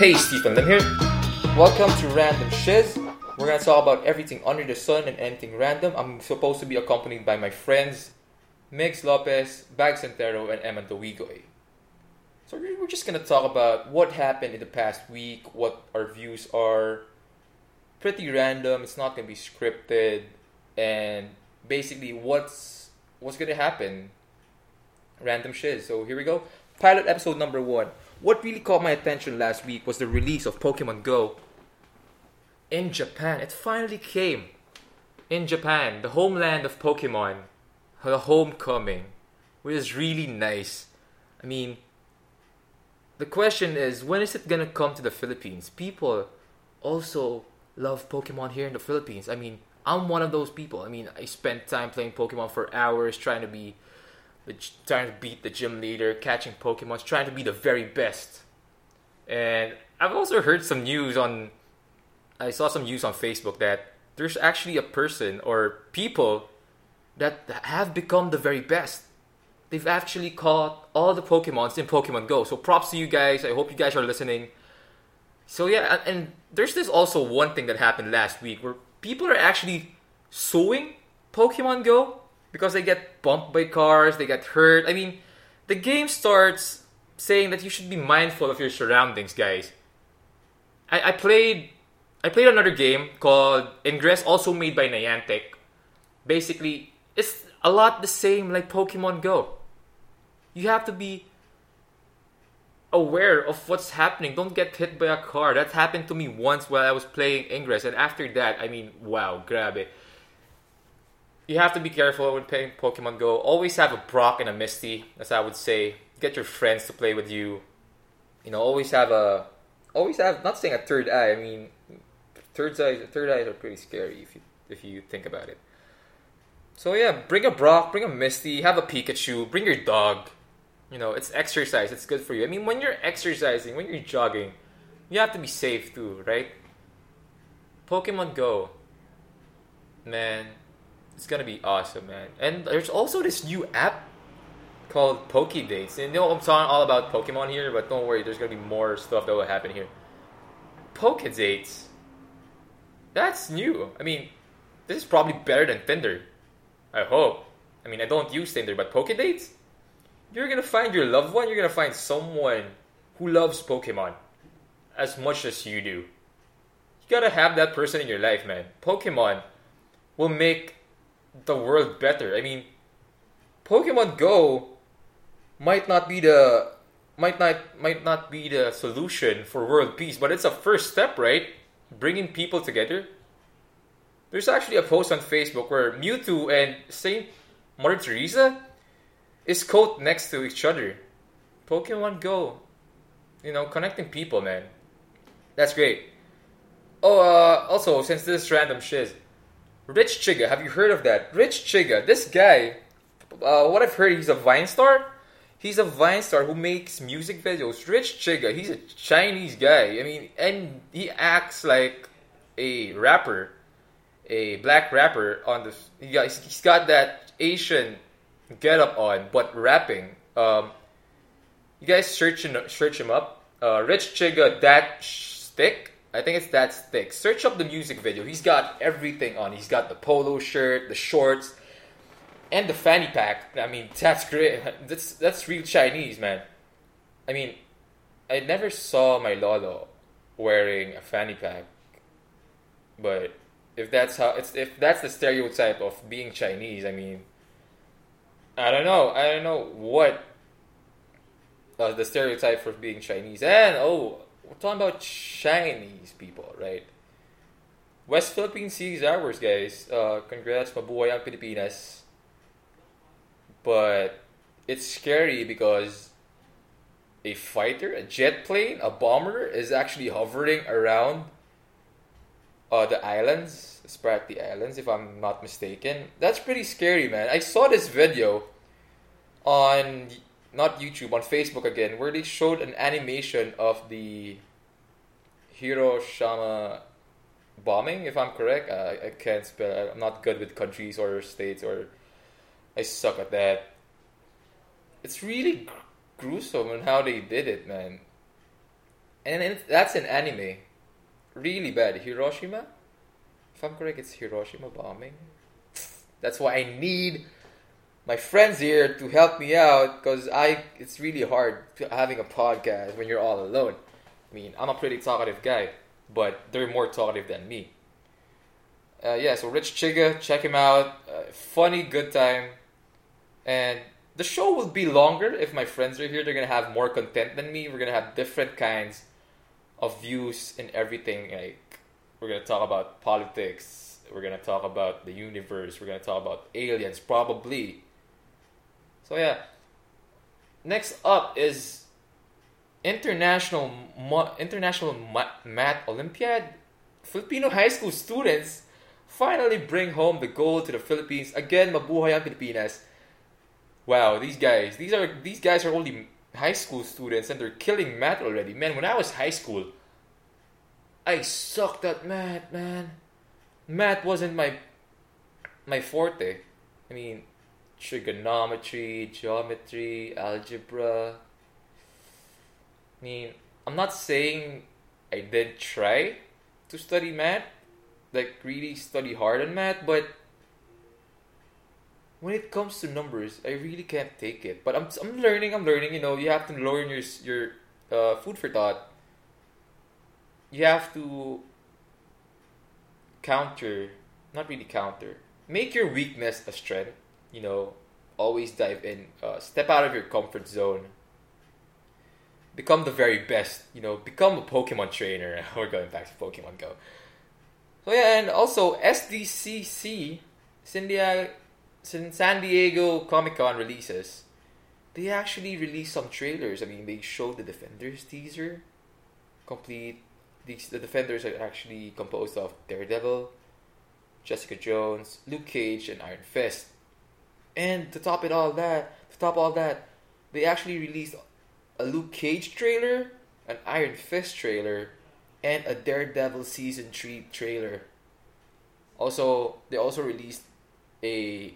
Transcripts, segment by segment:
Hey, Stephen Lim here. Welcome to Random Shiz. We're gonna talk about everything under the sun and anything random. I'm supposed to be accompanied by my friends, Migs Lopez, Bag Santero, and Emma Dowigoy. So we're just gonna talk about what happened in the past week, what our views are. Pretty random. It's not gonna be scripted, and basically what's what's gonna happen. Random shiz. So here we go. Pilot episode number one. What really caught my attention last week was the release of Pokemon Go in Japan. It finally came in Japan, the homeland of Pokemon, the homecoming, which is really nice. I mean, the question is, when is it gonna come to the Philippines? People also love Pokemon here in the Philippines. I mean, I'm one of those people. I mean, I spent time playing Pokemon for hours, trying to be, the, trying to beat the gym leader, catching Pokemon, trying to be the very best. And I've also heard some news on, I saw some news on Facebook that there's actually a person or people that have become the very best. They've actually caught all the Pokemons in Pokemon Go. So props to you guys. I hope you guys are listening. So yeah, and, there's this also one thing that happened last week where people are actually suing Pokemon Go because they get bumped by cars, they get hurt. I mean, the game starts saying that you should be mindful of your surroundings, guys. I, I played I played another game called Ingress, also made by Niantic. Basically, it's a lot the same like Pokemon Go. You have to be aware of what's happening. Don't get hit by a car. That happened to me once while I was playing Ingress, and after that, I mean, wow, grab it. You have to be careful when playing Pokemon Go. Always have a Brock and a Misty, as I would say. Get your friends to play with you. You know, always have a, always have. Not saying a third eye. I mean, third eyes. Third eyes are pretty scary if you if you think about it. So yeah, bring a Brock, bring a Misty, have a Pikachu, bring your dog. You know, it's exercise. It's good for you. I mean, when you're exercising, when you're jogging, you have to be safe too, right? Pokemon Go, man, it's gonna be awesome, man. And there's also this new app called Pokedates. And you know, I'm talking all about Pokemon here, but don't worry, there's gonna be more stuff that will happen here. Pokedates, that's new. I mean, this is probably better than Tinder. I hope. I mean, I don't use Tinder, but Pokedates? You're gonna find your loved one, you're gonna find someone who loves Pokemon as much as you do. You gotta have that person in your life, man. Pokemon will make the world better. I mean, Pokemon Go might not be the might not might not be the solution for world peace, but it's a first step, right? Bringing people together. There's actually a post on Facebook where Mewtwo and Saint Mother Teresa is caught next to each other. Pokemon Go, you know, connecting people, man. That's great. Oh, uh, also, since this is random shiz, Rich Chigga, have you heard of that? Rich Chigga, this guy, uh, what I've heard, he's a Vine star. He's a Vine star who makes music videos. Rich Chigga, he's a Chinese guy. I mean, and he acts like a rapper, a black rapper on the. He got, he's got that Asian get up on, but rapping. Um, you guys search him, search him up. Uh, Rich Chigga, that stick. I think it's that thick. Search up the music video. He's got everything on. He's got the polo shirt, the shorts, and the fanny pack. I mean, that's great. That's that's real Chinese, man. I mean, I never saw my lolo wearing a fanny pack, but if that's how it's if that's the stereotype of being Chinese, I mean, I don't know. I don't know what uh, the stereotype for being Chinese. And oh, we're talking about Chinese people, right? West Philippine Sea is ours, guys. Uh, congrats, mabuhay ang Pilipinas. But it's scary because a fighter, a jet plane, a bomber is actually hovering around uh, the islands, Spratly Islands, if I'm not mistaken. That's pretty scary, man. I saw this video on not YouTube, on Facebook again, where they showed an animation of the Hiroshima bombing, if I'm correct. Uh, I can't spell. I'm not good with countries or states, or I suck at that. It's really gr- gruesome on how they did it, man. and it, that's an anime. Really bad. Hiroshima? If I'm correct, it's Hiroshima bombing. That's why I need my friends here to help me out because I it's really hard having a podcast when you're all alone. I mean, I'm a pretty talkative guy, but they're more talkative than me. Uh, yeah, so Rich Chigga, check him out. Uh, funny, good time. And the show will be longer if my friends are here. They're gonna have more content than me. We're gonna have different kinds of views and everything. Like we're gonna talk about politics. We're gonna talk about the universe. We're gonna talk about aliens, probably. So yeah. Next up is international international math Olympiad. Filipino high school students finally bring home the gold to the Philippines again. Mabuhay ang Pilipinas. Wow, these guys. These are these guys are only high school students and they're killing math already. Man, when I was high school, I sucked at math, man. Math wasn't my my forte. I mean, trigonometry, geometry, algebra. I mean, I'm not saying I didn't try to study math, like really study hard on math, but when it comes to numbers, I really can't take it. But I'm I'm learning. I'm learning. You know, you have to learn your your uh, food for thought. You have to counter, not really counter. Make your weakness a strength. You know, always dive in. Uh, step out of your comfort zone. Become the very best. You know, become a Pokemon trainer. We're going back to Pokemon Go. So yeah, and also SDCC, San Diego Comic Con releases, they actually released some trailers. I mean, they showed the Defenders teaser, complete. The Defenders are actually composed of Daredevil, Jessica Jones, Luke Cage, and Iron Fist. And to top it all that, to top all that, they actually released a Luke Cage trailer, an Iron Fist trailer, and a Daredevil season three trailer. Also, they also released a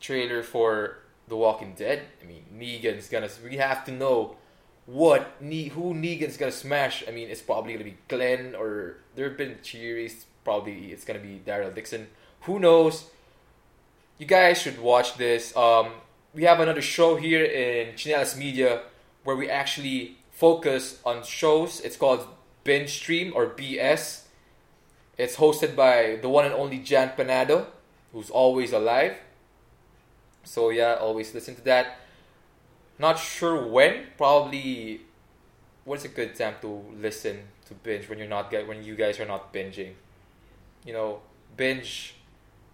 trailer for The Walking Dead. I mean, Negan's gonna. We have to know what ne- who Negan's gonna smash. I mean, it's probably gonna be Glenn or there have been theories. Probably it's gonna be Daryl Dixon. Who knows? You guys should watch this. Um, we have another show here in Tsinelas Media where we actually focus on shows. It's called Binge Stream or BS. It's hosted by the one and only Jan Panado, who's always alive. So yeah, always listen to that. Not sure when. Probably. What's a good time to listen to binge when you're not get when you guys are not binging? You know, binge,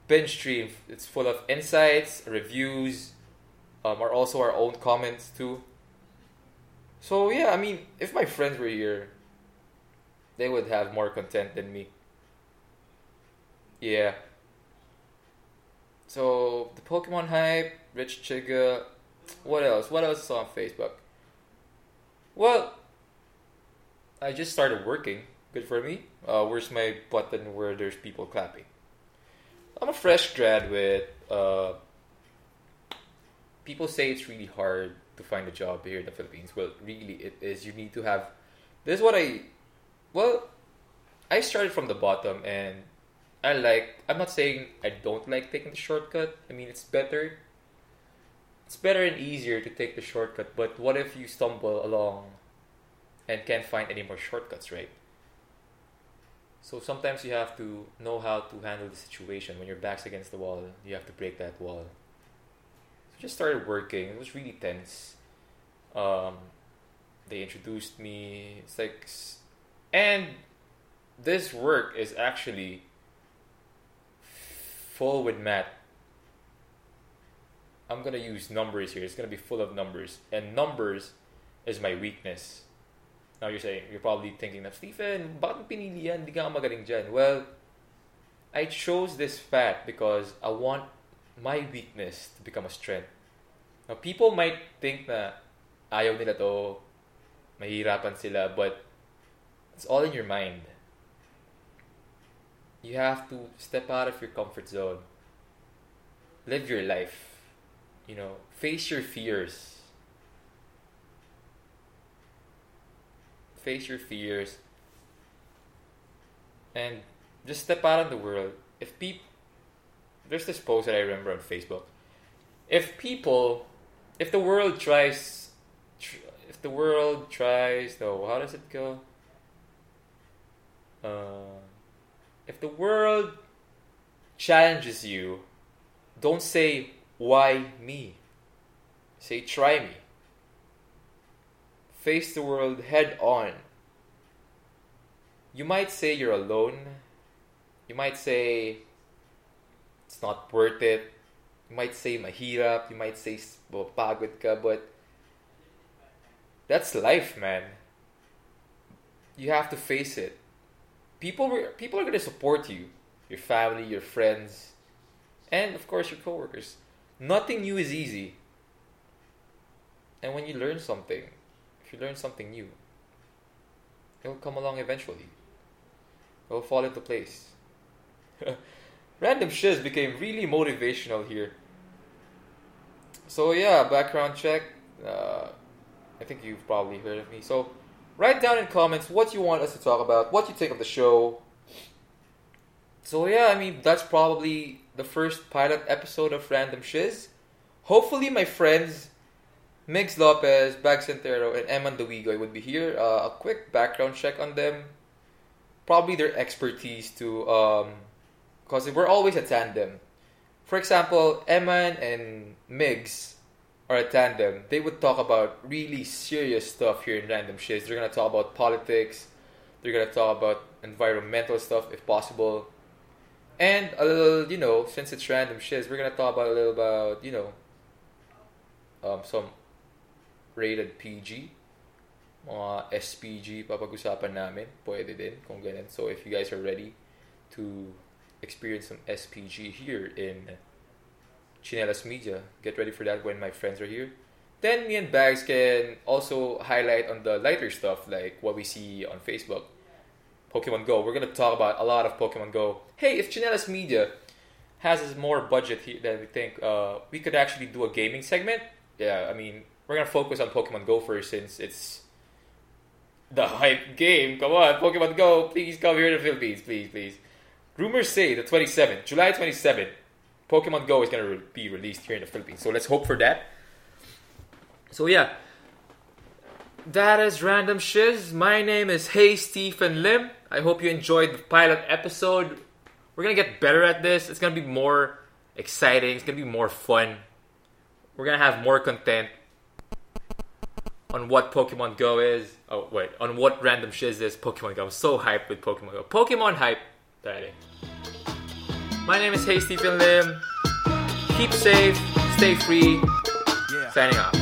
binge stream. It's full of insights, reviews, um, are also our own comments too. So yeah, I mean, if my friends were here, they would have more content than me. Yeah. So the Pokemon hype, Rich Chigga, what else? What else is on Facebook? Well, I just started working. Good for me. Uh, where's my button where there's people clapping? I'm a fresh graduate. Uh, people say it's really hard to find a job here in the Philippines. Well, really, it is. You need to have. This is what I. Well, I started from the bottom and I like. I'm not saying I don't like taking the shortcut. I mean, it's better. It's better and easier to take the shortcut. But what if you stumble along and can't find any more shortcuts, right? So sometimes you have to know how to handle the situation. When your back's against the wall, you have to break that wall. So just started working. It was really tense. Um, they introduced me. It's like, and this work is actually full with math. I'm gonna use numbers here. It's gonna be full of numbers, and numbers is my weakness. Now you're saying you're probably thinking that Stephen, bakit pinili yan? Di ka magaling dyan. Well, I chose this fact because I want my weakness to become a strength. Now people might think na ayaw nila to, mahirapan sila, but it's all in your mind you have to step out of your comfort zone live your life you know face your fears face your fears, and just step out in the world. If people, there's this post that I remember on Facebook. If people, if the world tries, tr- if the world tries, though, how does it go? Uh, if the world challenges you, don't say, why me? Say, try me. Face the world head on. You might say you're alone. You might say it's not worth it. You might say mahirap. You might say pagod ka, but that's life, man. You have to face it. People, people are gonna support you, your family, your friends, and of course your coworkers. Nothing new is easy. And when you learn something, you learn something new, it'll come along eventually. It'll fall into place. Random shiz became really motivational here. So yeah, background check. Uh, I think you've probably heard of me. So write down in comments what you want us to talk about, what you think of the show. So yeah, I mean that's probably the first pilot episode of Random Shiz. Hopefully my friends Migs Lopez, Bag Centero, and Eman Dawigoy would be here. Uh, a quick background check on them. Probably their expertise to, because um, we're always a tandem. For example, Eman and Migs are a tandem. They would talk about really serious stuff here in Random Shiz. They're going to talk about politics. They're going to talk about environmental stuff if possible. And a little, you know, since it's Random Shiz, we're going to talk about a little about, you know, um, some rated PG. Mga SPG papag-usapan namin. Pwede din kung ganun. So if you guys are ready to experience some SPG here in Tsinelas Media, get ready for that when my friends are here. Then me and Bags can also highlight on the lighter stuff like what we see on Facebook. Pokemon Go. We're gonna talk about a lot of Pokemon Go. Hey, if Tsinelas Media has more budget here than we think, uh, we could actually do a gaming segment. Yeah, I mean, we're gonna focus on Pokemon Go first since it's the hype game. Come on, Pokemon Go, please come here to the Philippines, please, please. Rumors say the 27th, July 27th, Pokemon Go is gonna re- be released here in the Philippines. So let's hope for that. So yeah, that is Random Shiz. My name is Hey Stephen Lim. I hope you enjoyed the pilot episode. We're gonna get better at this. It's gonna be more exciting. It's gonna be more fun. We're gonna have more content on what Pokemon Go is. Oh wait, on what Random Shiz is Pokemon Go. I'm so hyped with Pokemon Go. Pokemon hype. Daddy. My name is Hey Stephen Lim. Keep safe, stay free. Yeah. Signing off.